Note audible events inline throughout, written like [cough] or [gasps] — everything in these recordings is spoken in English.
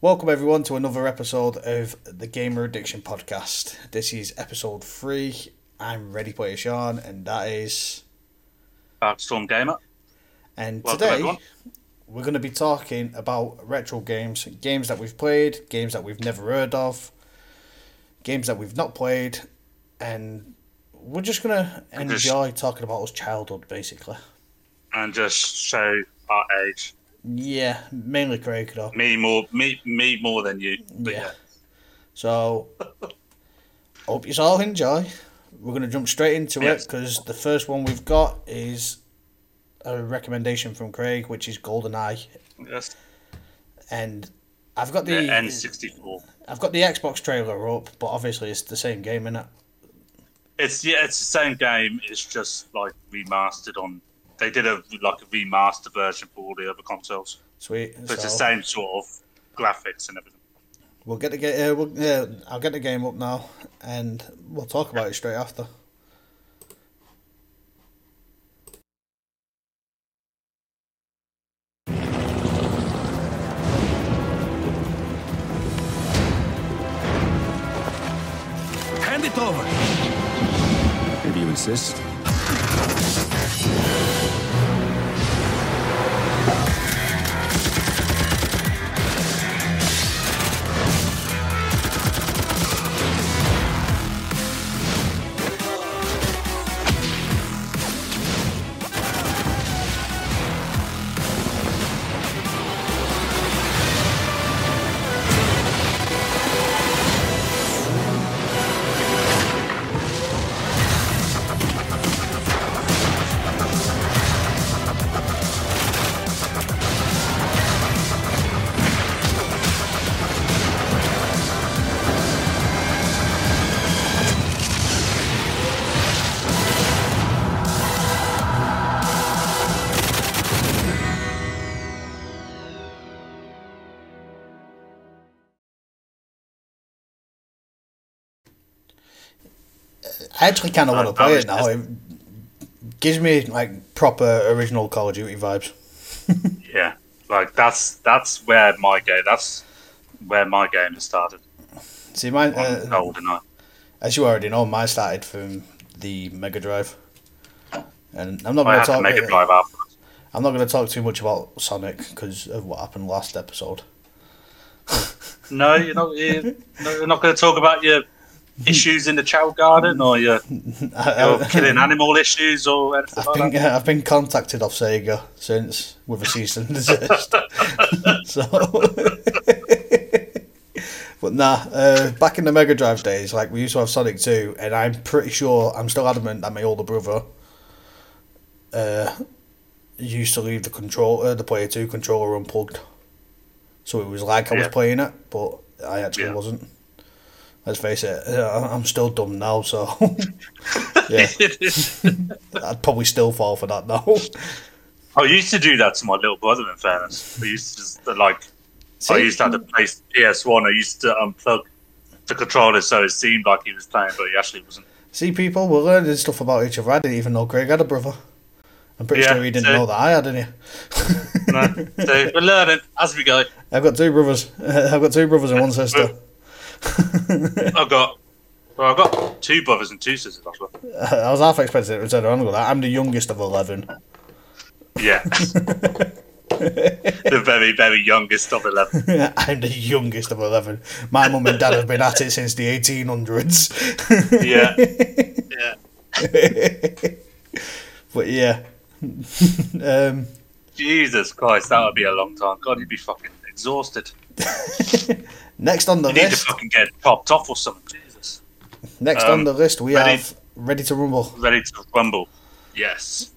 Welcome everyone to another episode of the Gamer Addiction Podcast. This is episode three. I'm Ready Player Sean, and that is. Storm Gamer. And Welcome, today everyone. we're going to be talking about retro games, games that we've played, games that we've never heard of, games that we've not played, and we're just going to And just- enjoy talking about us childhood, basically. And just show our age. Yeah, mainly Craig though. Me more, me, me more than you. Yeah. yeah. So, [laughs] hope you all enjoy. We're going to jump straight into it because the first one we've got is a recommendation from Craig, which is GoldenEye, Yes. and I've got The the N64. I've got the Xbox trailer up, but obviously it's the same game, innit? It's yeah, it's the same game. It's just like remastered on. They did a like a remaster version for all the other consoles. Sweet. But it's the same sort of graphics and everything. We'll get the game. Uh, we'll, yeah, I'll get the game up now, and we'll talk about it straight after. If I actually kind of want to play it now. It gives me like proper original Call of Duty vibes. [laughs] Yeah, like that's that's where my game. That's where my game has started. See, On uh, GoldenEye. as you already know, mine started from the Mega Drive, and I'm not going to talk. make a drive. I'm not going to talk too much about Sonic because of what happened last episode. No, you're not. You're, no, you're not going to talk about your [laughs] issues in the child garden or your, [laughs] your killing animal issues or anything I've like been that. I've been contacted off Sega since with a cease and desist. [laughs] so, but nah, uh, back in the Mega Drive days, like we used to have Sonic Two, and I'm pretty sure I'm still adamant that my older brother uh, used to leave the control uh, the Player Two controller unplugged, so it was like I was Yeah. playing it, but I actually Yeah. wasn't. Let's face it, uh, I'm still dumb now, so [laughs] yeah. I'd probably still fall for that now. I used to do that to my little brother. In fairness, I used to just, like. I See? used to have to play PS One. I used to unplug the controller so it seemed like he was playing, but he actually wasn't. See, people, we're learning stuff about each other. I didn't even know Greg had a brother. I'm pretty Yeah, sure he didn't so- know that I had any. No. so [laughs] we're learning as we go. I've got two brothers. [laughs] I've got two brothers and one sister. I've got. Well, I've got two brothers and two sisters. That's what. I was half expecting it to turn around and go. I'm the youngest of 11. Yeah. the very, very youngest of 11. [laughs] I'm the youngest of 11. My mum and dad have been at it since the 1800s. Yeah. [laughs] Yeah. but yeah. [laughs] um, Jesus Christ, that would be a long time. God, you'd be fucking exhausted. Next on the You need to list, fucking get chopped off or something. Jesus. next um, on the list, we ready? have Ready to Rumble. Ready to rumble. Yes.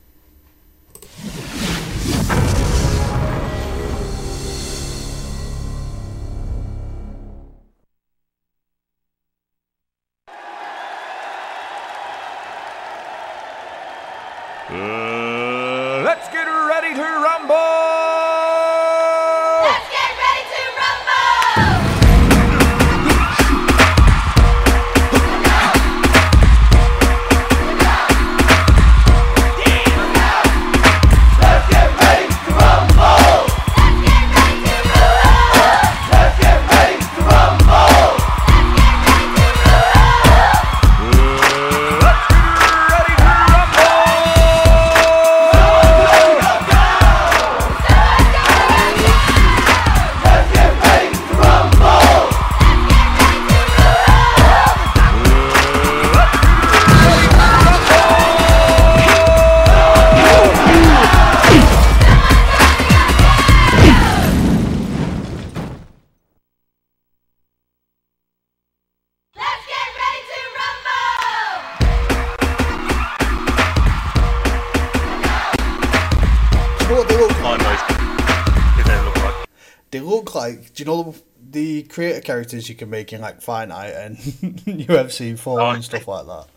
Creator characters you can make in like Night and [laughs] UFC Four Oh, and stuff like that?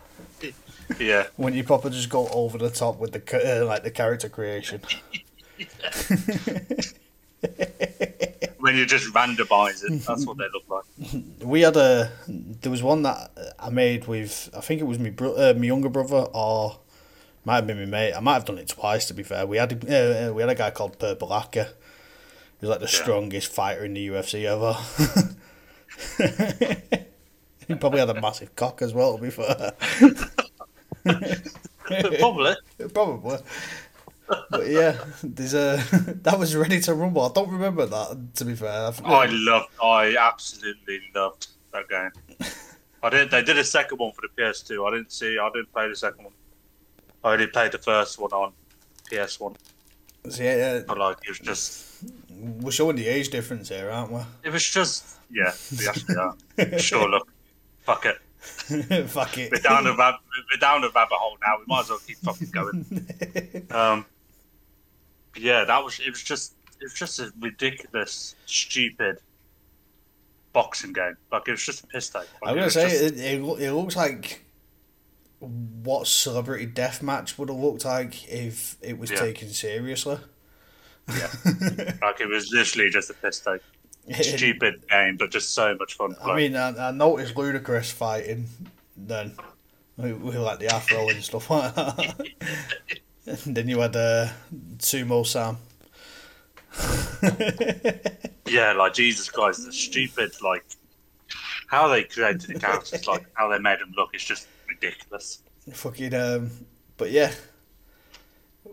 Yeah. When you proper just go over the top with the uh, like the character creation. [laughs] [laughs] When you just randomise it, that's what they look like. We had a there was one that I made with I think it was my bro- uh, my younger brother or might have been my mate. I might have done it twice to be fair. We had a, uh, we had a guy called Purple Akka. He was like the strongest fighter in the UFC ever. [laughs] he probably had a massive cock as well. To be fair, [laughs] Probably. probably. But yeah, there's a [laughs] that was ready to rumble. I don't remember that to be fair. I. I loved. I absolutely loved that game. I did. They did a second one for the PS2. I didn't see. I didn't play the second one. I only played the first one on PS1. So, yeah, But like, it was just. Yeah, we're showing the age difference here, aren't we? It was just. Yeah, we actually are. [laughs] Sure, look. Fuck it. [laughs] Fuck it. We're down the rab- we're down the rabbit hole now. We might as well keep fucking going. [laughs] Um, yeah, that was. It was just. It was just a ridiculous, stupid boxing game. Like it was just a piss take. Like, I'm gonna was say just- it, it, it looks like what celebrity death match would have looked like if it was Yeah. taken seriously. [laughs] like it was literally just a piss take. [laughs] Stupid game, but just so much fun. I mean, I, I noticed Ludacris fighting then, We, with like the afro and stuff like [laughs] that. and then you had uh, Sumo Sam. yeah, like Jesus Christ, the stupid like how they created the characters, like how they made them look, is just ridiculous. Fucking um, but yeah,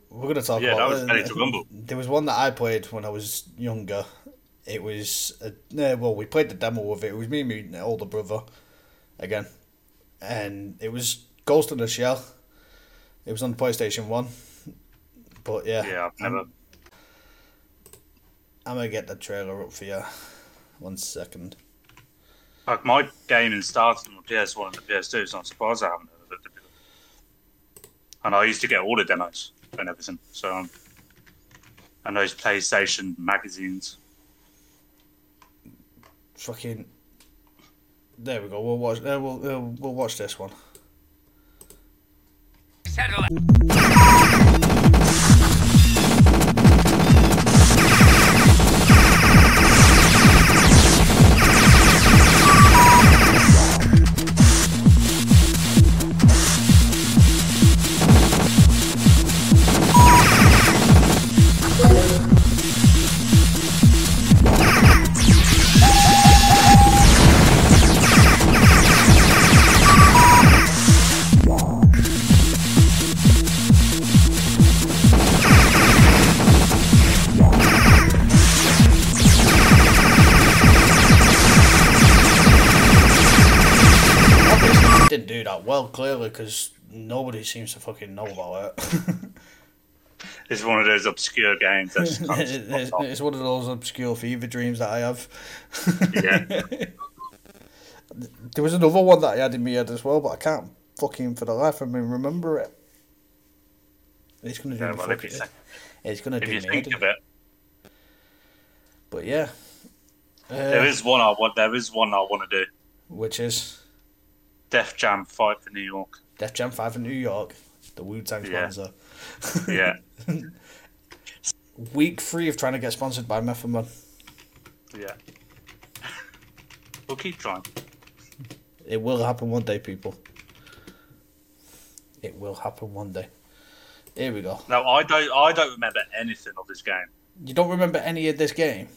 we're gonna talk Yeah, about. that was to rumble. There was one that I played when I was younger. It was a, well, we played the demo of it. It was me and my older brother, again, and it was Ghost in the Shell. It was on the PlayStation One, but yeah, Yeah, I've never. I'm, gonna get the trailer up for you. One second. Like my gaming started on the PS1 and the PS2, so I'm surprised I haven't heard of it. to. And I used to get all the demos and everything. So, um, and those PlayStation magazines. Fucking. There we go. We'll watch. Uh, we'll uh, we'll watch this one. Obviously, because nobody seems to fucking know about it. [laughs] It's one of those obscure games that's [laughs] it's, it's one of those obscure fever dreams that I have. Yeah, [laughs] There was another one that I had in my head as well, but I can't fucking for the life of me remember it. It's gonna do yeah well, fucking. It's gonna if do you me think head of in. it, But yeah, uh, there is one I want. There is one I want to do. which is Def Jam Fight for New York. Def Jam Fight for New York, the Wu Tang Yeah. sponsor. [laughs] Yeah, [laughs] Week three of trying to get sponsored by Method Man. yeah. [laughs] We'll keep trying. It will happen one day, people. It will happen one day. Here we go. No, I don't. I don't remember anything of this game. You don't remember any of this game?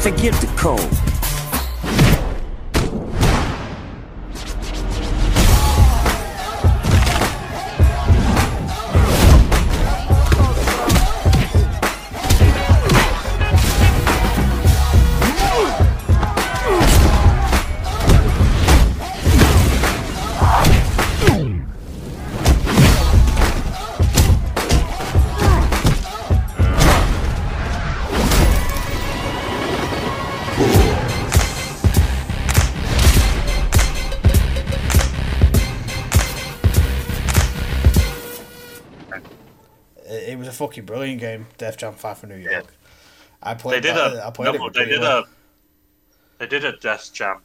Forget the code. Fucking brilliant game, Def Jam Fight for New York. I They played did that, a I played no, with they did Peter. a they did a Def Jam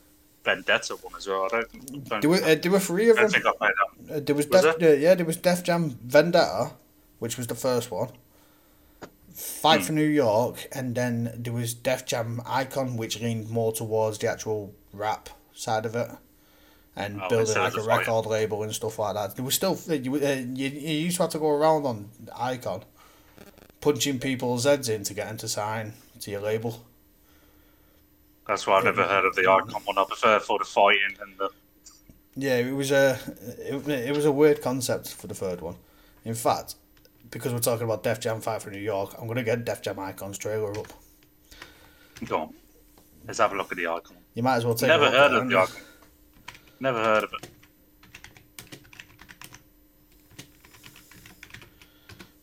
Vendetta one as well. I don't, don't, There were, uh, there were three of them. I think I played that. Uh, there was, Was Def, uh, yeah, there was Def Jam Vendetta, which was the first one. Fight Hmm. for New York, and then there was Def Jam Icon, which leaned more towards the actual rap side of it, and Oh, building like a record label and stuff like that. There was still you, uh, you, you used to have to go around on Icon, punching people's heads in to get them to sign to your label. That's why I've never heard of the Icon one. I prefer for the fighting and the Yeah, it was a it, it was a weird concept for the third one. In fact, because we're talking about Def Jam Fight for New York, I'm gonna get Def Jam Icon's trailer up. go on. Let's have a look at the Icon. You might as well take. It. Never heard of the Icon. Never heard of it. you? Trailer in Espanol. So, you think I don't know that? Get out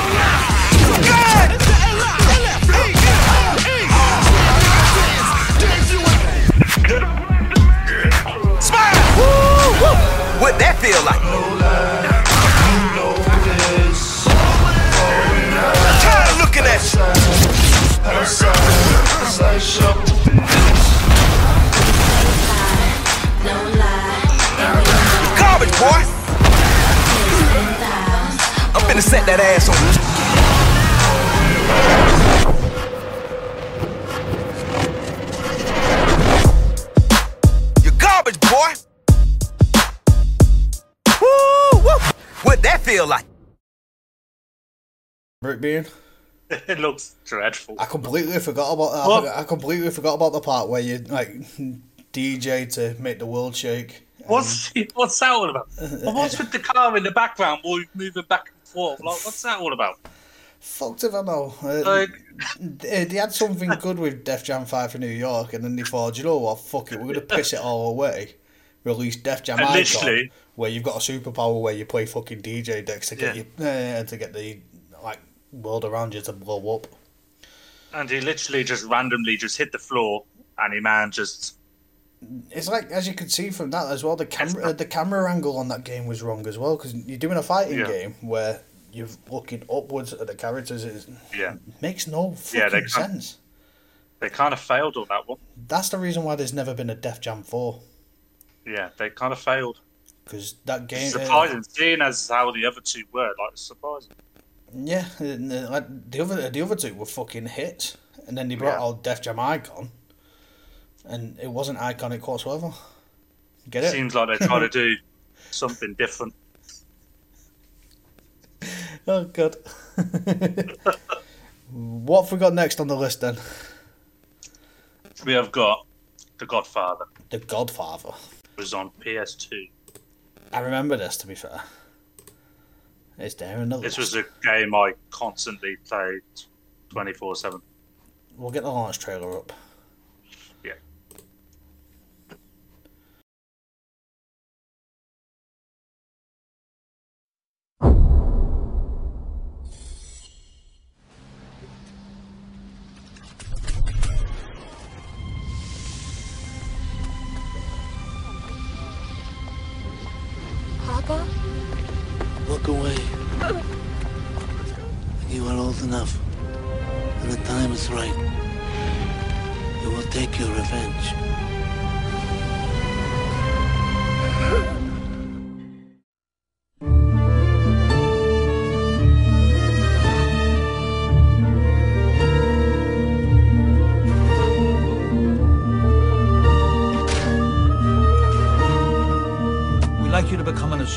that feel like? Tired of looking at you. Garbage, boy. I'm finna set that ass on. Boy. What that feel like? Brick being. [laughs] It looks dreadful. I completely forgot about that. What? I completely forgot about the part where you like DJ to make the world shake. What's [laughs] what's that all about? [laughs] And what's with the car in the background while you're moving back and forth? Like, what's that all about? Fucked if I know. Uh, Like, they, they had something good with Def Jam Fight for New York, and then they thought, you know what, fuck it, we're going to piss it all away. Release Def Jam And Icon, literally- where you've got a superpower where you play fucking DJ decks to get Yeah. you, uh, to get the like world around you to blow up. and he literally just randomly just hit the floor, and he man just It's like, as you can see from that as well, the camera uh, the camera angle on that game was wrong as well, because you're doing a fighting Yeah. game where you're looking upwards at the characters. It yeah makes no fucking Yeah, they sense. they kind of failed on that one. That's the reason why there's never been a Def Jam 4. Yeah, they kind of failed. Because that game. uh, Surprising, seeing as how the other two were, like surprising. Yeah, uh, like the other the other two were fucking hits, and then they brought Yeah. out Def Jam Icon, and it wasn't iconic whatsoever. Get it? Seems like they're trying to [laughs] do something different. Oh god. [laughs] what have we got next on the list then? We have got The Godfather, The Godfather. was on PS2. I remember this to be fair. It's there in the This was a game I constantly played 24 7. We'll get the launch trailer up.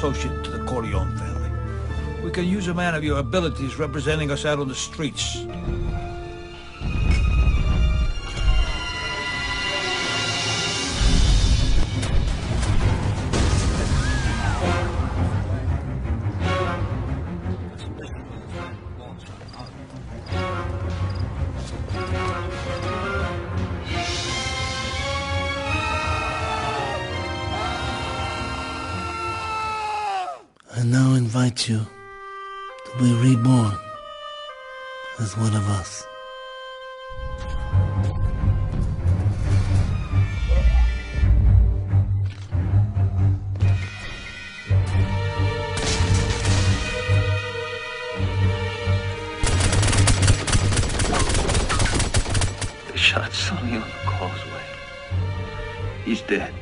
Associate to the Corleone family. We can use a man of your abilities representing us out on the streets. They shot Sonny on the causeway. He's dead.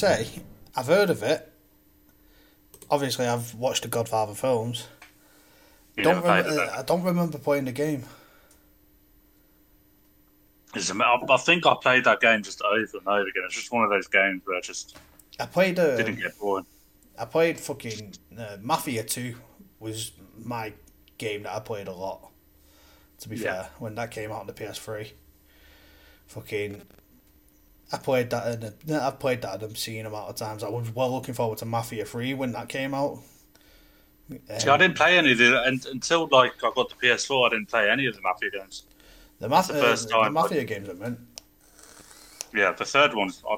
Say, I've heard of it. Obviously, I've watched the Godfather films. You Don't remember. I don't remember playing the game. It's a- I I think I played that game just over and over again. It's just one of those games where I just I played. Uh, didn't get bored. I played fucking uh, Mafia Two. Was my game that I played a lot. To be Yeah. fair, when that came out on the PS3, fucking, I played that. In a, I've played that an obscene amount of times. I was well looking forward to Mafia Three when that came out. See, I didn't play any of the and, until like I got the PS4. I didn't play any of the Mafia games. The, Maf- the first uh, the time, Mafia games I meant. Yeah, the third one. I,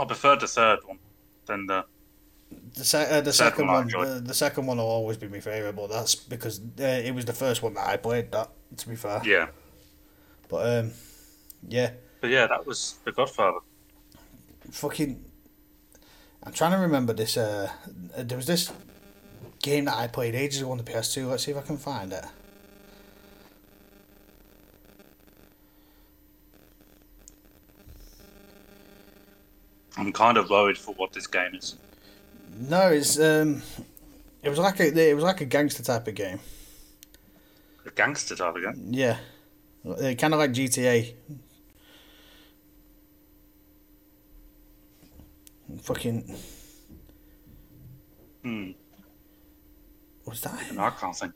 I preferred the third one than the. The, se- uh, the Second second one one, enjoyed. uh, the second one will always be my favorite, but that's because uh, it was the first one that I played. That to be fair, Yeah, but um, yeah, but yeah, that was the Godfather. fucking. I'm trying to remember this. Uh, there was this game that I played ages ago on the PS2. Let's see if I can find it. I'm kind of worried for what this game is. No, it's um, it was like a it was like a gangster type of game. A gangster type of game. Yeah, uh, kind of like GTA. Fucking. Hmm. Was that? No, I can't think.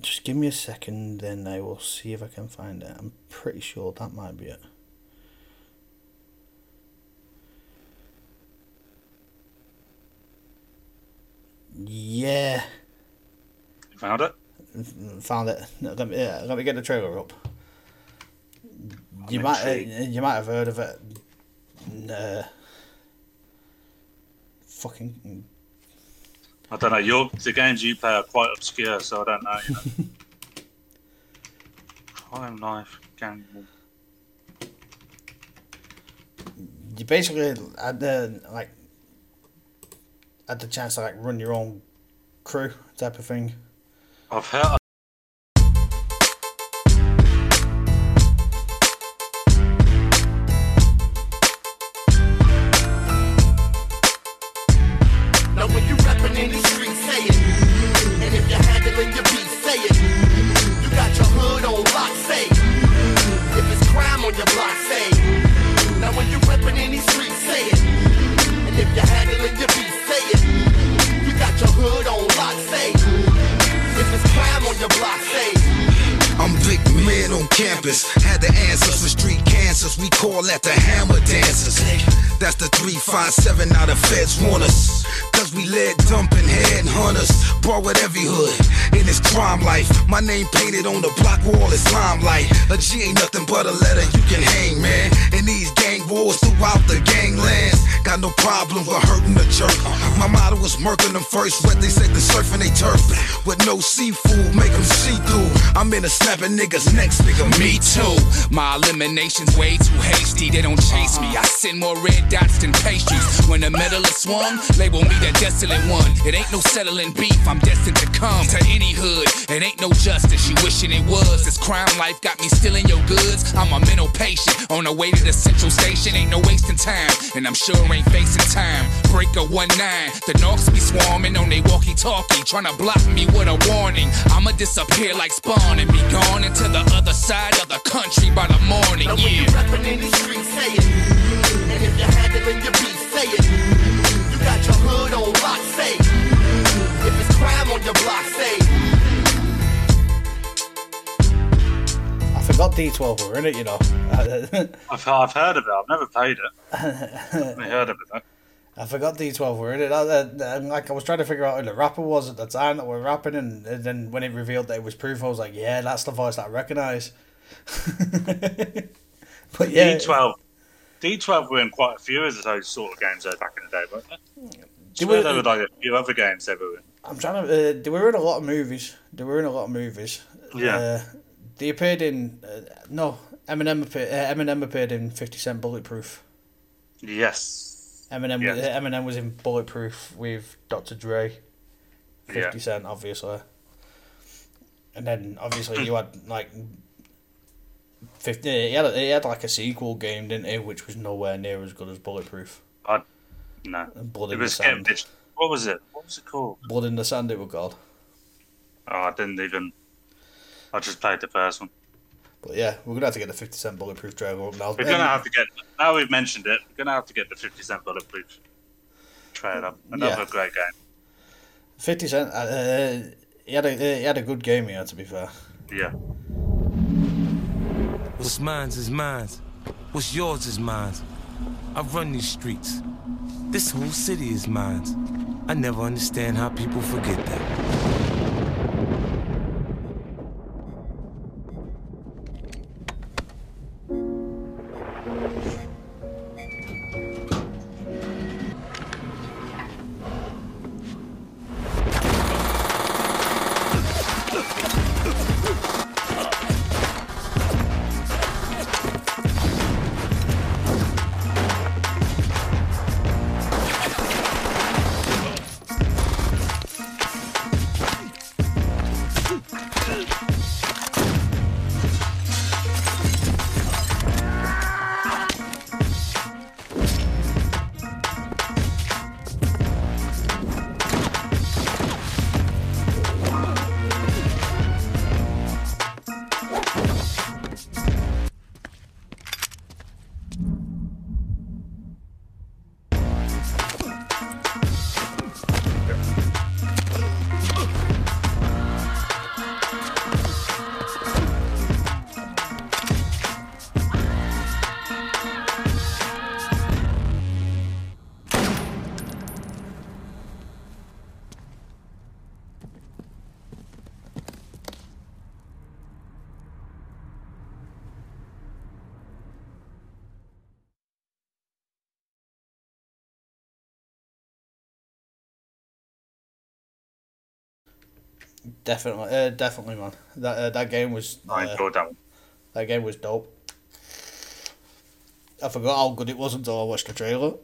Just give me a second, then I will see if I can find it. I'm pretty sure that might be it. Yeah, You found it? found it. Let me, yeah, let me get the trailer up. You might uh, you might have heard of it. Uh, fucking I don't know. Your the games you play are quite obscure, so I don't know. You know. [laughs] Crime Life Gang. you basically had the like had the chance to like run your own crew type of thing. I've heard. Dumping head hunters. Brought with every hood in this crime life. My name painted on the block wall is limelight. A G ain't nothing but a letter you can hang, man. In these gang wars throughout the ganglands. Got no problem with hurting the jerk. My motto was murking them first. What they said the surfing they turf. With no seafood, make them see through. I'm in a snapping niggas' next, nigga? Me too. My elimination's way too hasty. They don't chase me. I send more red dots than pastries. When the medal is swung, label me the desolate one. It ain't no settling beef. I'm destined to come to any hood. It ain't no justice. You wishing it was. This crime life got me stealing your goods. I'm a mental patient on the way to the central station. Ain't no wasting time, and I'm sure ain't facing time. Breaker one nine. The Norks be swarming on they walkie-talkie, trying to block me with a warning. I'ma disappear like Spawn and be gone into the other side of the country by the morning. Now when you Yeah. rapping in these streets, say it. And if handling your beat, say it. You got your hood on lock, say. If it's crime on your block, say D12 were in it, you know. [laughs] I've, I've heard of it. I've never played it. [laughs] I heard of it. Though. I forgot D12 were in it. I, I, like I was trying to figure out who the rapper was at the time that we're rapping, and, and then when it revealed that it was Proof, I was like, yeah, that's the voice that I recognise. [laughs] but yeah, D12. D12 were in quite a few of those sort of games though back in the day, weren't they? They were- there were like a few other games they were in. I'm trying to. Uh, they were in a lot of movies. They were in a lot of movies. Yeah. Uh, they appeared in uh, no Eminem appeared. Uh, Eminem appeared in Fifty Cent Bulletproof. Yes. Eminem Yes. was, Eminem was in Bulletproof with Dr. Dre, Fifty Yeah. Cent, obviously, and then obviously you had like fifty. He had he had like a sequel game, didn't he? Which was nowhere near as good as Bulletproof. I, no. Blood It in the was Sand. what was it? What was it called? Blood in the Sand, it was called. Oh, I didn't even. I just played the first one. But yeah, we're gonna have to get the Fifty Cent Bulletproof trailer up now. We're gonna have to get. Now we've mentioned it, we're gonna have to get the 50 Cent Bulletproof trailer. Up. Another Yeah. great game. Fifty Cent. Uh, uh, he had a uh, he had a good game here. To be fair, Yeah. What's mine's is mine's. What's yours is mine's. I run these streets. This whole city is mine's. I never understand how people forget that. Definitely, uh, definitely, man. That uh, that game was I uh, enjoyed that one. that game was dope. I forgot how good it was until I watched the trailer,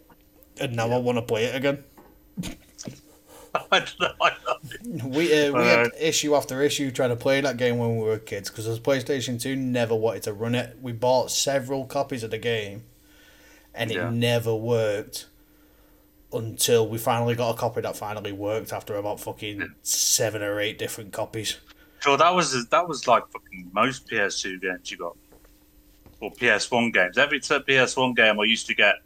and now I want to play it again. [laughs] I don't know. I. We uh, we had issue after issue trying to play that game when we were kids because as PlayStation Two never wanted to run it. We bought several copies of the game, and it Yeah. never worked until we finally got a copy that finally worked after about fucking seven or eight different copies. Sure, that was that was like fucking most PS2 games you got, or PS1 games. Every PS1 game I used to get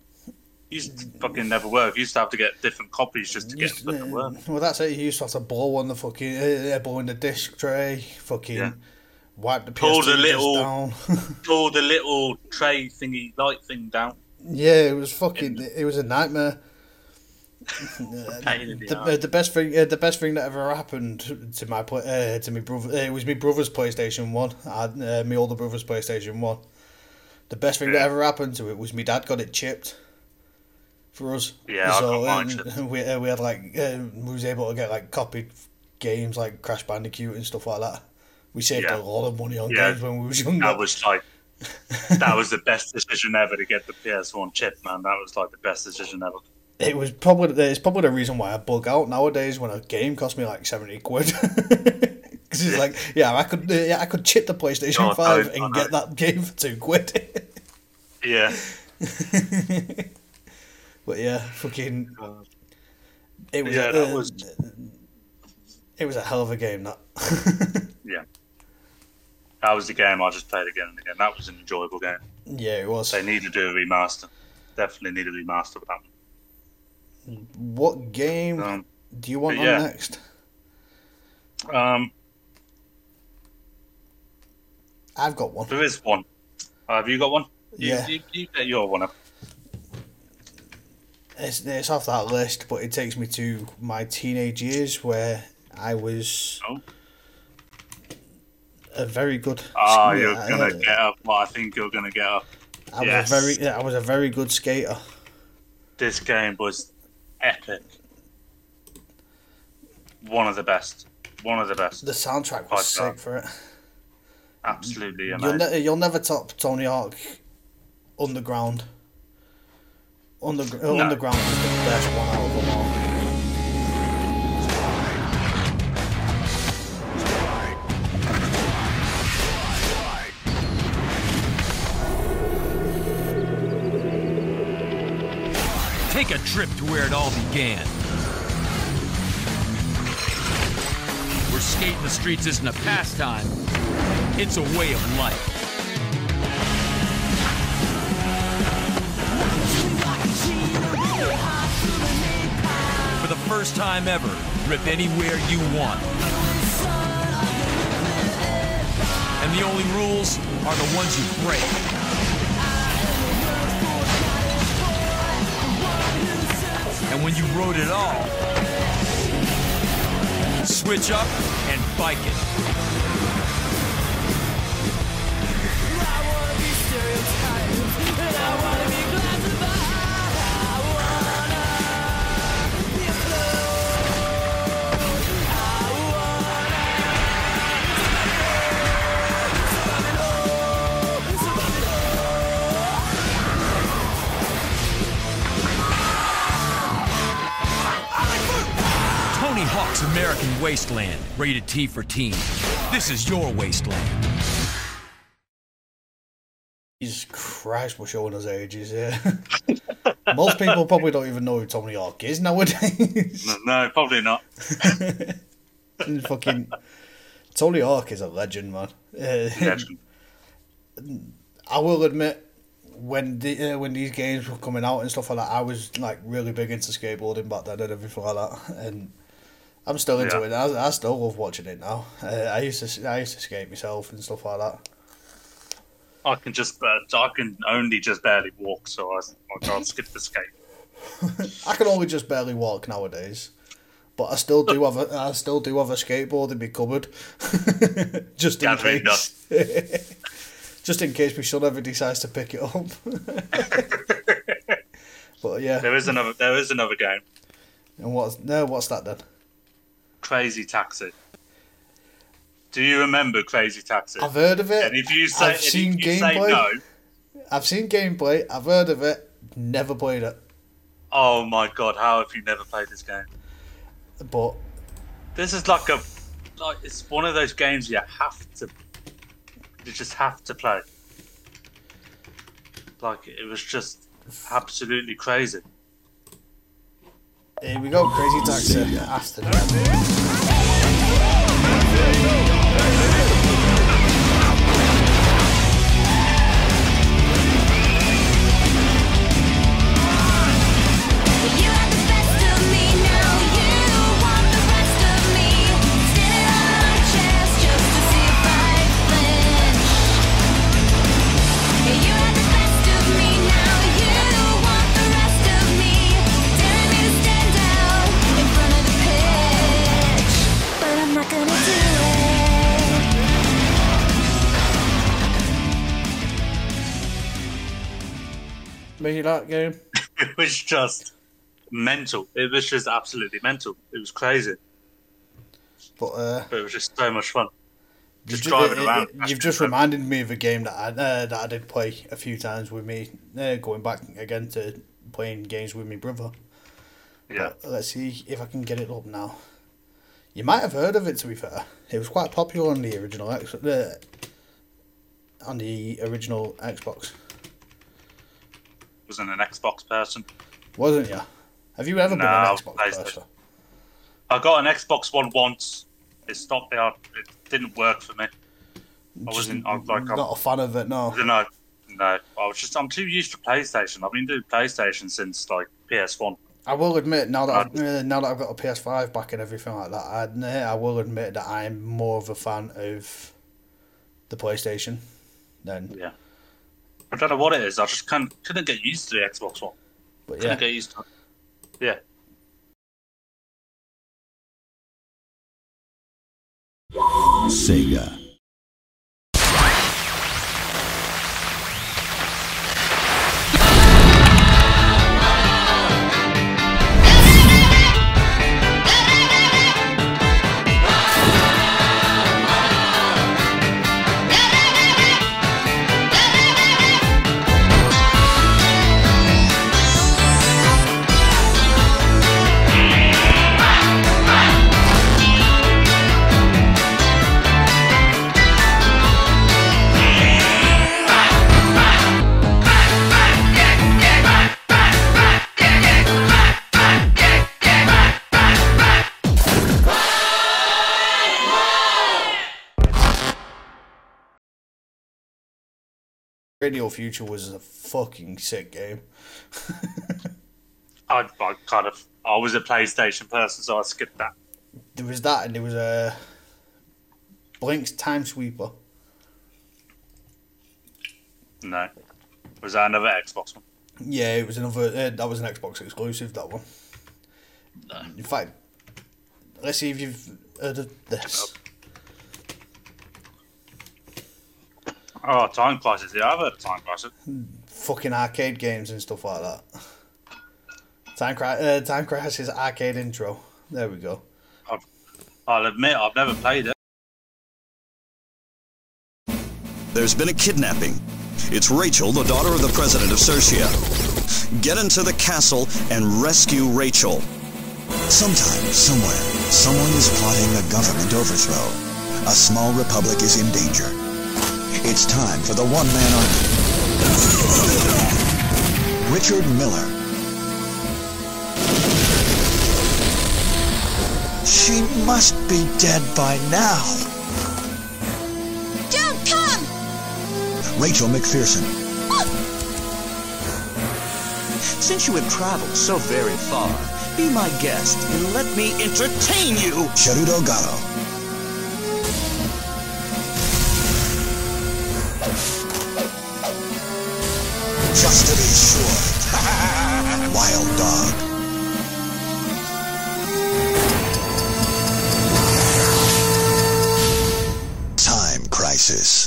used to fucking never work. You used to have to get different copies just to get Used- them to work. well, that's it. You used to have to blow on the fucking uh, blow in the disc tray, fucking Yeah. wipe the Pull PS2 the little- down. [laughs] Pull the little tray thingy light thing down. yeah, it was fucking. It was a nightmare. [laughs] Pain in the The, uh, the best thing, uh, the best thing that ever happened to my uh, to my brother, uh, it was my brother's PlayStation One. I had uh, my older brother's PlayStation One. The best thing that ever happened to it was my dad got it chipped for us. Yeah, I got mine um, chipped. [laughs] we uh, we had like uh, we was able to get like copied games like Crash Bandicoot and stuff like that. We saved Yeah. a lot of money on Yeah. games when we was younger. That was like [laughs] that was the best decision ever to get the PS1 chip, man. That was like the best decision ever. It was probably it's probably the reason why I bug out nowadays when a game costs me like seventy quid. [laughs] Because it's like, [laughs] yeah, I could, yeah, I could chip the PlayStation Oh, Five and get that game for two quid. [laughs] Yeah. but yeah, fucking, it was, Yeah, a, that uh, was it was a hell of a game. That yeah. That was the game I just played again and again. That was an enjoyable game. yeah, it was. They need to do a remaster. Definitely need a remaster for that What game. Um, do you want yeah. on next? um, I've got one. there is one. Uh, have you got one? You, Yeah. You, you get your one up. It's, it's off that list, but it takes me to my teenage years where I was Oh. a very good. Ah, you're gonna I- get up. Well, I think you're gonna get up. I was a very, I was a very good skater. This game was epic. One of the best. One of the best. The soundtrack was sick right. for it. Absolutely You'll, ne- you'll never top Tony Hawk Underground. Under- uh, No. Underground is the best one out of them all. Where it all began. Where skating the streets isn't a pastime, it's a way of life. For the first time ever, rip anywhere you want. And the only rules are the ones you break. When you wrote it all, switch up and bike it. Wasteland, rated T for teen. This is your wasteland. Jesus Christ, we're showing us ages here. [laughs] Most people probably don't even know who Tony Hawk is nowadays. No, no, probably not. And [laughs] fucking Tony Hawk is a legend, man. Uh, Legend. [laughs] I will admit, when the, uh, when these games were coming out and stuff like that, I was like really big into skateboarding back then and everything like that. And I'm still into Yeah. it. I, I still love watching it now. Uh, I used to I used to skate myself and stuff like that. I can just, uh, I can only just barely walk, so I, I can't [laughs] skip the skate. I can only just barely walk nowadays, but I still do have a I still do have a skateboard in my cupboard, [laughs] just in Gathering case. [laughs] just in case my son ever decides to pick it up. but yeah, There is another, there is another game, and what's no, what's that then? Crazy Taxi. Do you remember Crazy Taxi? I've heard of it. and if you say, I've seen if you say gameplay. no, I've seen gameplay. I've heard of it. Never played it, oh my god, how have you never played this game? but This is like a, like it's one of those games you have to, you just have to play. Like it was just absolutely crazy. Here we go. Crazy taxi. Aston. Me that game. [laughs] It was just mental. It was just absolutely mental. It was crazy, But uh, but it was just so much fun. just ju- driving it- around. it- you've just reminded me of a game that I uh, that I did play a few times with me. Uh, going back again to playing games with my brother. Yeah. But let's see if I can get it up now. You might have heard of it. To be fair, it was quite popular on the original X. Uh, on the original Xbox, Wasn't an Xbox person. wasn't you? Have you ever been an Xbox person? I got an Xbox One once. It stopped there. It didn't work for me. I wasn't. I like, I'm, Not a fan of it. No. Know. No, I was just. I'm too used to PlayStation. I've been doing PlayStation since like PS1. I will admit now that I've, uh, now that I've got a PS5 back and everything like that, I, uh, I will admit that I'm more of a fan of the PlayStation than. Yeah. I don't know what it is. I just can't, couldn't get used to the Xbox One. But Couldn't get used to it. Yeah. Sega. Radio Future was a fucking sick game. [laughs] I, I kind of. I was a PlayStation person, so I skipped that. There was that, and there was a Blinx Time Sweeper. No. Was that another Xbox one? Yeah, it was another. Uh, that was an Xbox exclusive. That one. In fact, let's see if you've heard of this. Oh, Time Crisis. Yeah, I've heard of Time Crisis. Fucking arcade games and stuff like that. Time, Cri- uh, Time Crisis arcade intro. There we go. I've, I'll admit, I've never played it. There's been a kidnapping. It's Rachel, the daughter of the president of Sercia. Get into the castle and rescue Rachel. Sometime, somewhere, someone is plotting a government overthrow. A small republic is in danger. It's time for the one-man army. Richard Miller. She must be dead by now. Don't come! Rachel McPherson. Oh! Since you have traveled so very far, be my guest and let me entertain you. Sherudo Garo. Just to be sure. [laughs] Wild Dog. Time Crisis.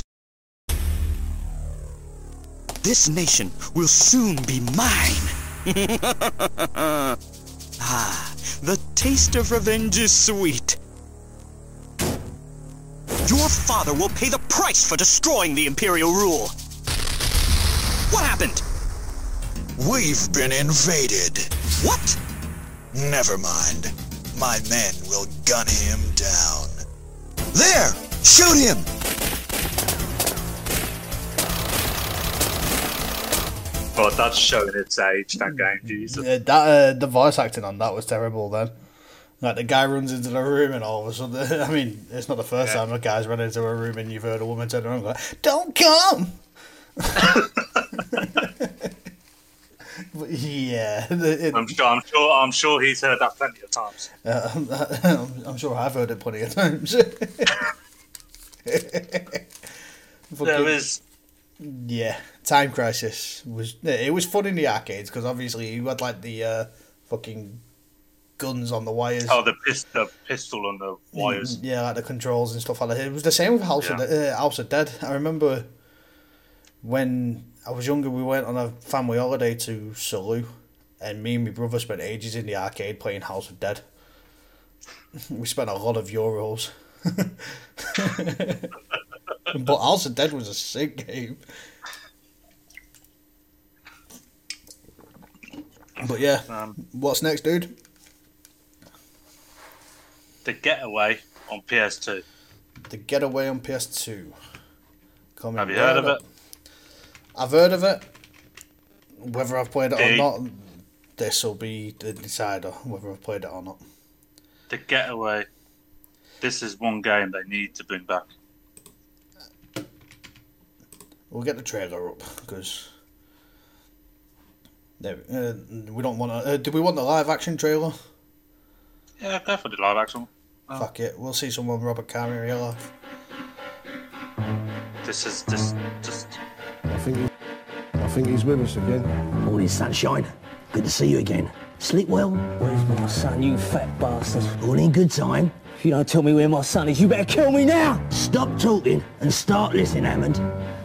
This nation will soon be mine. [laughs] ah, the taste of revenge is sweet. Your father will pay the price for destroying the Imperial rule. What happened? We've been invaded. What? Never mind. My men will gun him down. There! Shoot him! But that's showing its age, that game, Jesus. Uh, that uh, the voice acting on that was terrible. Then, like the guy runs into the room and all of a sudden, [laughs] I mean, it's not the first Yeah. time a guy's run into a room and you've heard a woman turn around and go, "Don't come." [laughs] [laughs] yeah, it, I'm sure. I'm sure. I'm sure he's heard that plenty of times. uh, I'm, I'm sure I've heard it plenty of times. [laughs] There is. Yeah, Time Crisis was it was fun in the arcades because obviously you had like the uh, fucking guns on the wires. Oh, the, pis- the pistol on the wires. Yeah, like the controls and stuff like that. It was the same with House of uh, House of Dead. I remember when I was younger, we went on a family holiday to Salou, and me and my brother spent ages in the arcade playing House of Dead. [laughs] we spent a lot of euros. [laughs] but House of Dead was a sick game. But yeah, Um, what's next, dude? the Getaway on PS2. The Getaway on PS2. Coming Have you heard of right it? I've heard of it. Whether I've played it or not, this will be the decider whether I've played it or not. The Getaway. This is one game they need to bring back. We'll get the trailer up because there, uh, we don't want to. Uh, do we want the live action trailer? Yeah, the live action. Oh. Fuck it, we'll see someone Robert Cariello. This is just just think he, I think he's with us again. Morning, sunshine. Good to see you again. Sleep well? Where's my son, you fat bastard? All in good time. If you don't tell me where my son is, you better kill me now! Stop talking and start listening, Hammond.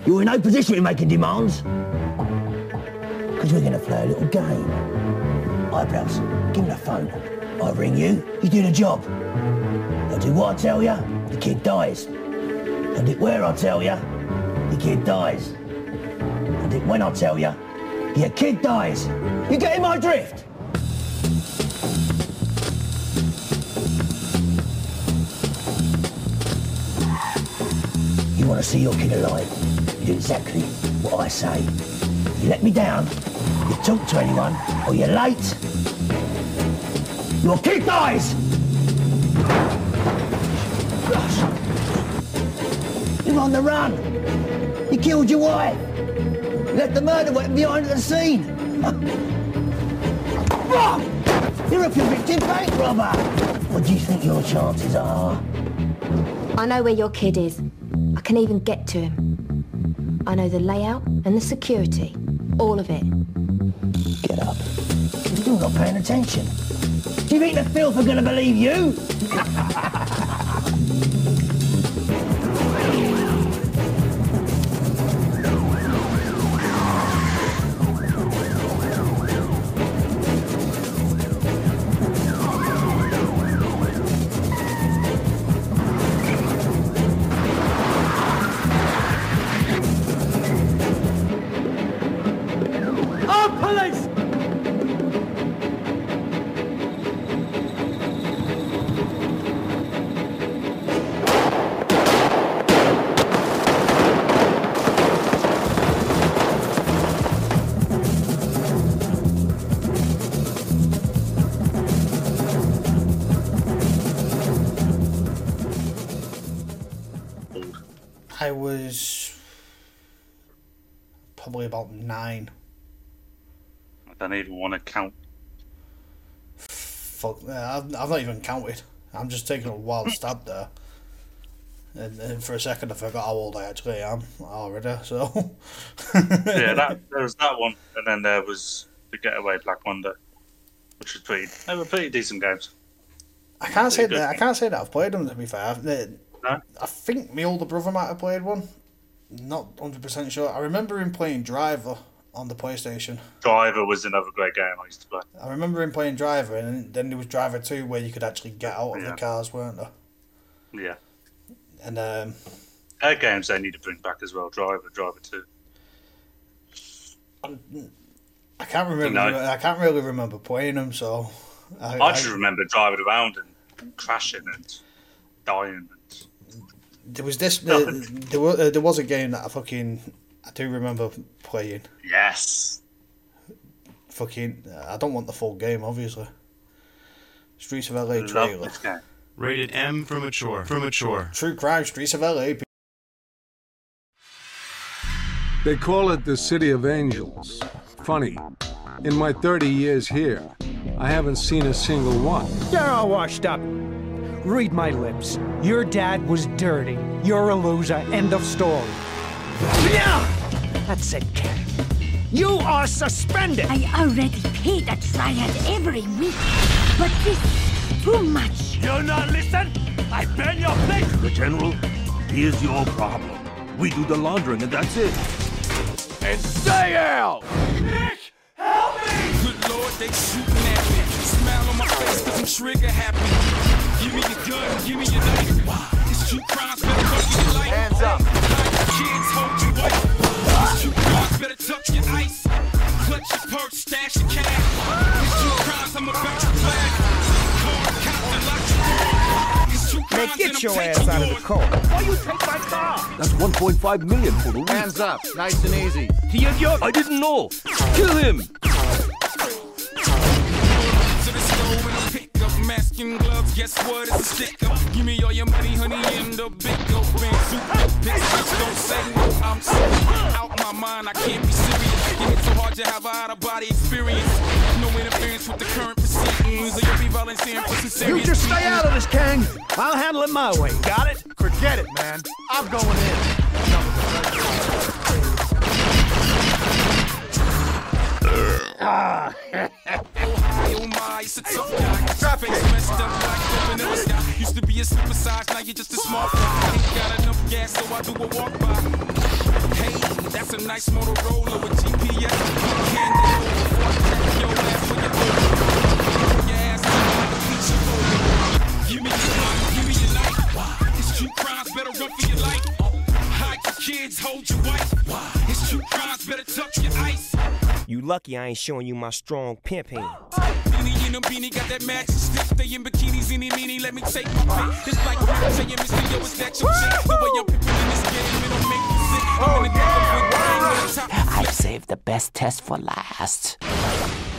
You're in no position to be making demands. Because we're going to play a little game. Eyebrows, give me the phone. I ring you, you do the job. I do what I tell you, the kid dies. And it where I tell you, the kid dies. When I tell you, your kid dies. You getting my drift? You want to see your kid alive? You do exactly what I say. You let me down, you talk to anyone, or you're late. Your kid dies! Gosh. You're on the run. You killed your wife. Left the murder weapon behind the scene. Rob! You're a convicted bank robber. What do you think your chances are? I know where your kid is. I can even get to him. I know the layout and the security. All of it. Get up. You're not paying attention. Do you think the filth are going to believe you? [laughs] don't even want to count. Fuck, I've, I've not even counted. I'm just taking a wild stab there. And, and for a second, I forgot how old I actually am already. So, yeah, [laughs] that there was that one, and then there was the Getaway Black Monday, which was pretty. They were pretty decent games. I can't say good. that. I can't say that I've played them. To be fair, No? I think my older brother might have played one. Not hundred percent sure. I remember him playing Driver on the PlayStation. Driver was another great game I used to play. I remember him playing Driver, and then there was Driver Two, where you could actually get out of Yeah. the cars, weren't there? Yeah, And um, Air games they need to bring back as well. Driver, Driver Two. I can't remember. No. I can't really remember playing them. So I, I just remember driving around and crashing and dying. there was this. Uh, there was uh, there was a game that I fucking I do remember playing. Yes. Fucking, I don't want the full game, obviously. Streets of LA Love trailer. this game. Rated M for mature. For mature. True crime, Streets of LA. They call it the City of Angels. Funny, in my 30 years here, I haven't seen a single one. You're all washed up. Read my lips. Your dad was dirty. You're a loser. End of story. Yeah! That's it, Ken. You are suspended! I already pay the triad every week, but this is too much. You not listen? I burn your place! The General, here's your problem. We do the laundering and that's it. And stay out! Nick, help me! Good lord, they shooting at me. Smile on my face cause I'm trigger happy. Give me your gun, give me your knife. It's true crimes, better fuck your life. Hands up better tuck your ice. Clutch your purse, stash your cash. It's two crimes I'm about to flag. Man, get your ass out of the car. Why you take my car? That's 1.5 million for the week. Hands up, nice and easy. He! I didn't know. Kill him! gloves. Guess what? It's a stick up. Give me all your money, honey, in the big don't say I'm my mind. I can't be serious. It hit so hard to have a out of body experience. No interference with the current proceedings. Or you'll be volunteering for some You just stay out of this, Kang. I'll handle it my way. Got it? Forget it, man. I'm going in. Ah. It's a tough guy. Face messed up like open in sky. Used to be a super size, now you're just a small fry. Ain't got enough gas, so I do a walk by. Hey, that's a nice Motorola with GPS. Hand it over before I crack your ass when you're over. Your ass on the beach, you over. Give me your life, give me your life. It's true crimes, better run for your life. Hide your kids, hold your wife. It's true crimes, better tuck your ice. You lucky I ain't showing you my strong pimp hand. Beanie in a beanie, got that magic stick. Stay in bikinis, any meanie, let me take my pick. Like saying, Mr. Yo, is that your chick? The way I'm pimping in this game, it don't make me sick. I'm in the deep of a brain on top. I've saved the best test for last.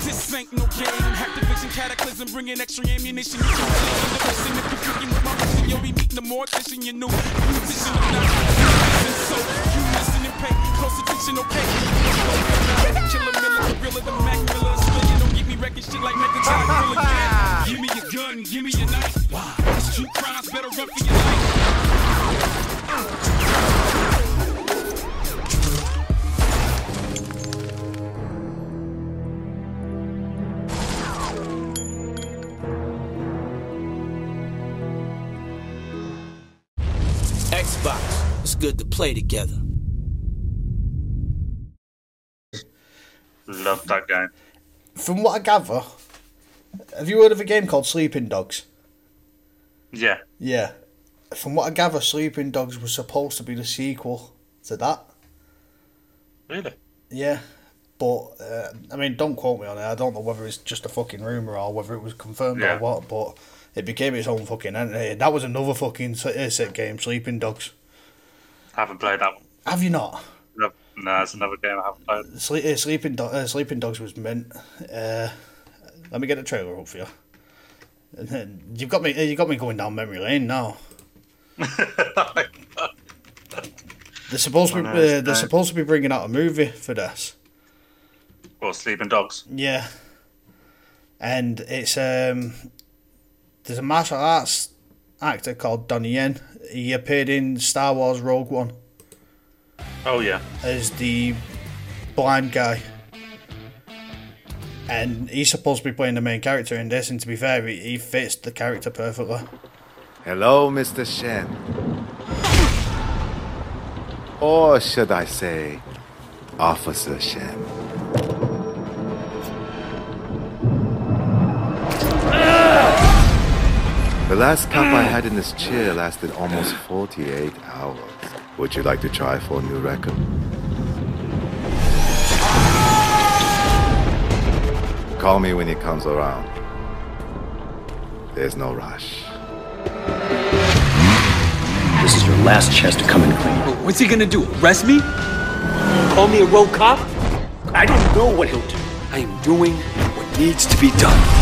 This ain't no game. Activation, cataclysm, bringing extra ammunition. You can play the person if you're with my mission. You'll be meeting the mortician, you know. Musician, I'm not a So, you listen and pay close attention, okay? Killer Miller, gorilla, the Mac Miller. Don't me wrecking shit like Mecha Gorilla. Yeah. Give me your gun, give me your knife. Crimes, better run for your life. Xbox. It's good to play together. Love that game. From what I gather, have you heard of a game called Sleeping Dogs? Yeah. Yeah. From what I gather, Sleeping Dogs was supposed to be the sequel to that. Really? Yeah. But, uh, I mean, don't quote me on it. I don't know whether it's just a fucking rumour or whether it was confirmed Yeah. or what, but it became its own fucking entity. That was another fucking uh, set game, Sleeping Dogs. haven't played that one. Have you not? No, no, it's another game I haven't played. Sleep, uh, Sleeping, Do- uh, Sleeping Dogs was mint. Uh, let me get the trailer up for you. And then You've got me. uh, You got me going down memory lane now. [laughs] they're supposed to. Be, I uh, they're supposed to be bringing out a movie for this. Or Sleeping Dogs. Yeah. And it's um. There's a martial arts actor called Donnie Yen. He appeared in Star Wars Rogue One Oh, yeah. as the blind guy. And he's supposed to be playing the main character in this, and to be fair, he, he fits the character perfectly. Hello, Mr. Shen. Or should I say, Officer Shen? The last cup I mm. had in this chair lasted almost 48 hours. Would you like to try for a new record? Call me when he comes around. There's no rush. This is your last chance to come in clean. What's he gonna do? Arrest me? Call me a rogue cop? I don't know what he'll do. I am doing what needs to be done.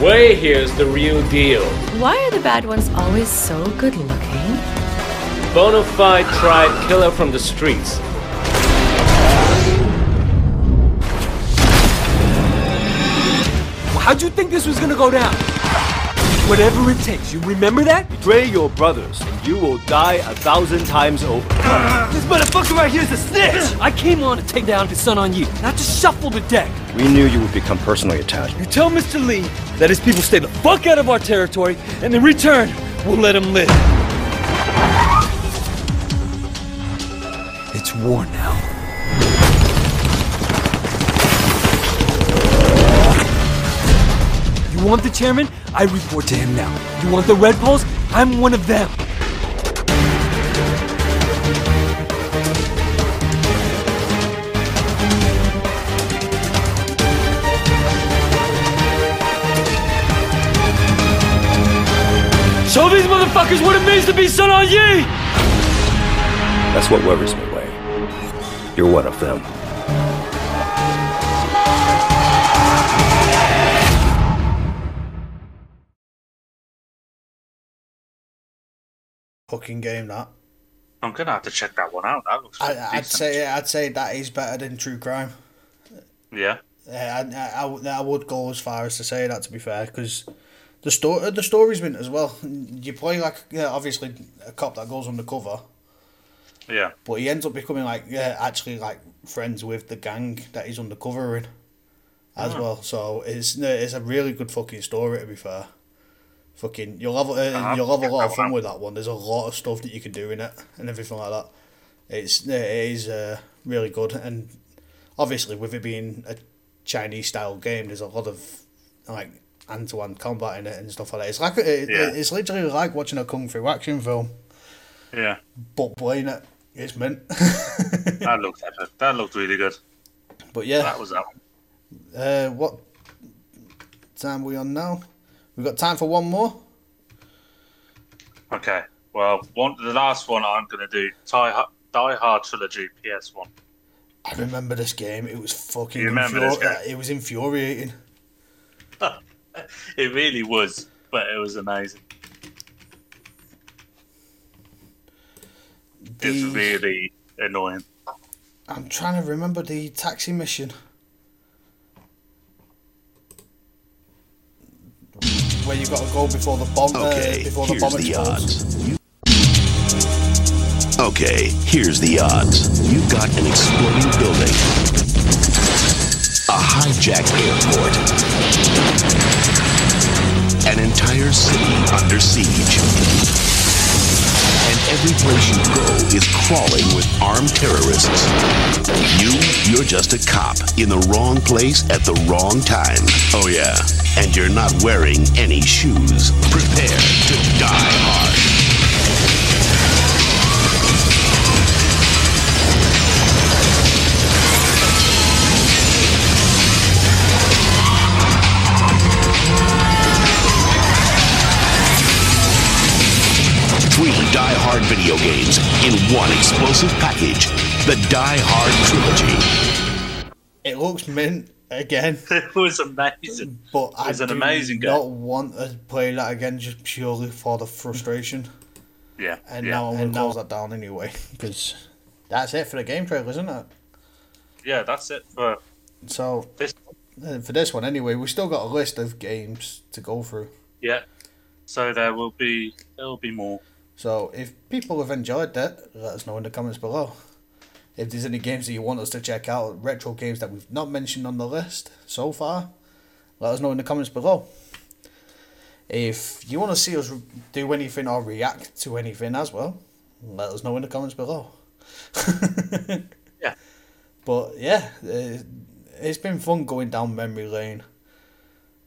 Way here's the real deal. Why are the bad ones always so good looking? Bona fide tribe killer from the streets. How'd you think this was gonna go down? Whatever it takes, you remember that? Betray your brothers, and you will die a thousand times over. [gasps] This motherfucker right here's a snitch! I came on to take down his son on you, not to shuffle the deck. We knew you would become personally attached. You tell Mr. Lee that his people stay the fuck out of our territory, and in return, we'll let him live. It's war now. You want the chairman? I report to him now. You want the Red Poles? I'm one of them. Show these motherfuckers what it means to be Sun On Yee! That's what worries me, Wei. You're one of them. Fucking game that. I'm gonna have to check that one out. That looks. I, I'd say I'd say that is better than True Crime. Yeah. Uh, I, I, I would- go as far as to say that to be fair because the story the story's been as well. You play like yeah, obviously a cop that goes undercover, Yeah. but he ends up becoming like yeah, actually like friends with the gang that he's undercover in, as Oh. well. So it's it's a really good fucking story to be fair. Fucking you'll have uh, Uh-huh. you'll have a lot of fun with that one. There's a lot of stuff that you can do in it and everything like that. It's it is uh, really good and obviously with it being a Chinese style game, there's a lot of like hand to hand combat in it and stuff like that. It's like it, Yeah. it's literally like watching a kung fu action film, Yeah. but playing it. It's mint. [laughs] that looked epic. That looked really good. But yeah, That was that one. Uh, what time are we on now? We've got time for one more. Okay. Well, one the last one I'm gonna do Die, Die Hard trilogy PS One. I remember this game. It was fucking. You remember this game? It was infuriating. [laughs] It really was, but it was amazing. It's The- really annoying. I'm trying to remember the taxi mission. Where you got to go before the bomb. Okay, uh, before the here's bomb the odds. Okay, here's the odds. You've got an exploding building, a hijacked airport, an entire city under siege, and every place you go is crawling with armed terrorists. You, you're just a cop in the wrong place at the wrong time. Oh yeah, and you're not wearing any shoes. Prepare to die hard. Hard video games in one explosive package. The Die Hard Trilogy. It looks mint again. [laughs] It was amazing. But It I was an do amazing not want to play that again just purely for the frustration. Yeah. And yeah. now I'm going to close that down anyway [laughs] because that's it for the game trailer, isn't it? Yeah, that's it for So this. uh, for this one anyway, we still got a list of games to go through. Yeah. So there will be there will be more. So if people have enjoyed that, let us know in the comments below. If there's any games that you want us to check out, retro games that we've not mentioned on the list so far, let us know in the comments below. If you want to see us do anything or react to anything as well, let us know in the comments below. [laughs] yeah. But yeah, uh, it's been fun going down memory lane.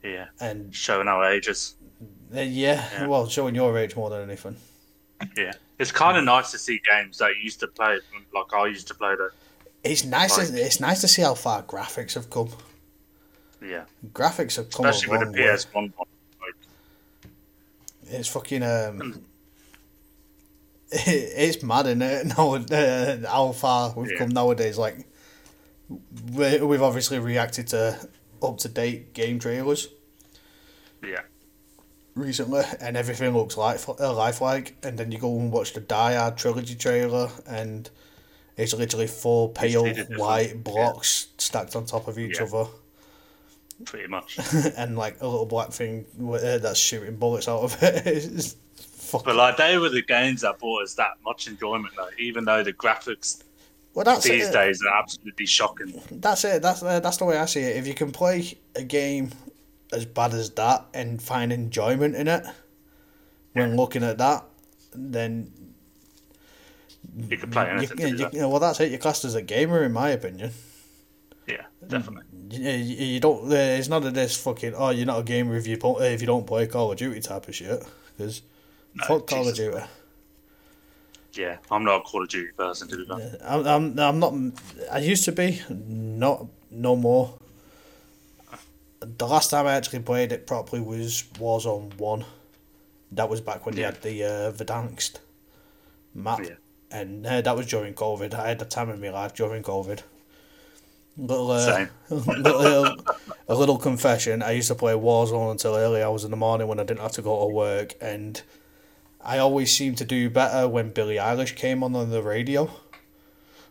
Yeah. And showing our ages. Uh, yeah, Yeah. well, showing your age more than anything. Yeah. It's kind of nice to see games that you used to play, like I used to play. The It's nice. Like- it's nice to see how far graphics have come. yeah, Graphics have come especially with the. PS One. Like, It's fucking um. [laughs] it's mad, is it? [laughs] Now, uh, how far we've Yeah. come nowadays. Like, we- we've obviously reacted to up to date game trailers yeah, recently, and everything looks life uh, lifelike. And then you go and watch the Die Hard trilogy trailer, and it's literally four pale white blocks stacked on top of each Yeah. other. pretty much. [laughs] and like a little black thing that's shooting bullets out of it. [laughs] But like they were the games that brought us that much enjoyment, though. Even though the graphics Well, that's these it. days are absolutely shocking. That's it. That's uh, that's the way I see it. If you can play a game as bad as that and find enjoyment in it when looking at that, then You can play you, anything. you, you that. know, well, that's it. You're classed as a gamer, in my opinion. Yeah, definitely. You, you you don't. Uh, it's not of this fucking. Oh, you're not a gamer if you po- if you don't play Call of Duty type of shit. Because fuck Call of Duty. Yeah, I'm not a Call of Duty person to that. I'm, I'm, I'm not. I used to be, not no more. The last time I actually played it properly was Warzone One. That was back when they had the uh, Verdansk map, and uh, that was during COVID. I had the time of my life during COVID. Little, uh, Same. [laughs] little, a little confession. I used to play Warzone until early hours in the morning when I didn't have to go to work, and I always seemed to do better when Billie Eilish came on on the radio.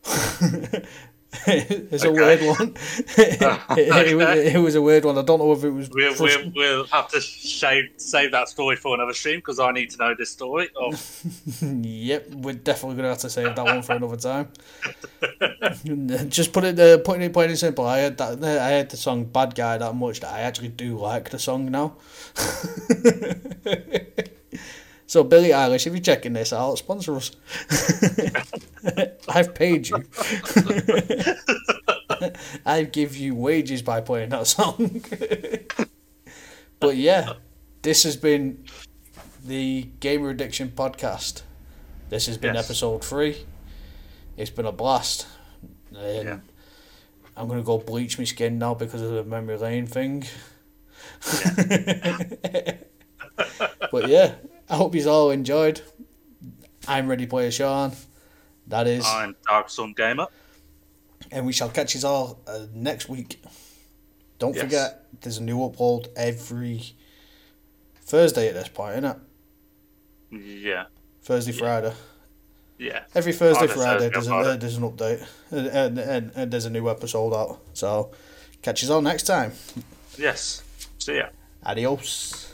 [laughs] [laughs] it's a Okay. weird one. it, [laughs] [laughs] it, was, it was a weird one. I don't know if it was. We'll, we'll, we'll have to save save that story for another stream because I need to know this story. Oh, yep, we're definitely gonna have to save that one for another time. Just put it, uh, putting it plain and simple. I had that. I had the song "Bad Guy" that much that I actually do like the song now. So Billie Eilish, if you're checking this out, sponsor us. [laughs] I've paid you. [laughs] I give you wages by playing that song. [laughs] but yeah, this has been the Gamer Addiction podcast. This has been Yes. episode three. It's been a blast. And I'm gonna go bleach my skin now because of the memory lane thing. Yeah. but yeah, I hope you all enjoyed. I'm Ready Player Sean. That is, I'm Dark Sun Gamer. and we shall catch you all uh, next week. Don't Yes. forget, there's a new upload every Thursday at this point, isn't it? Yeah, Thursday, Friday. yeah. Every Thursday, Either Friday, Thursday there's, a, there's an update, and, and, and, and there's a new episode out. So, catch you all next time. Yes. See ya. Adios.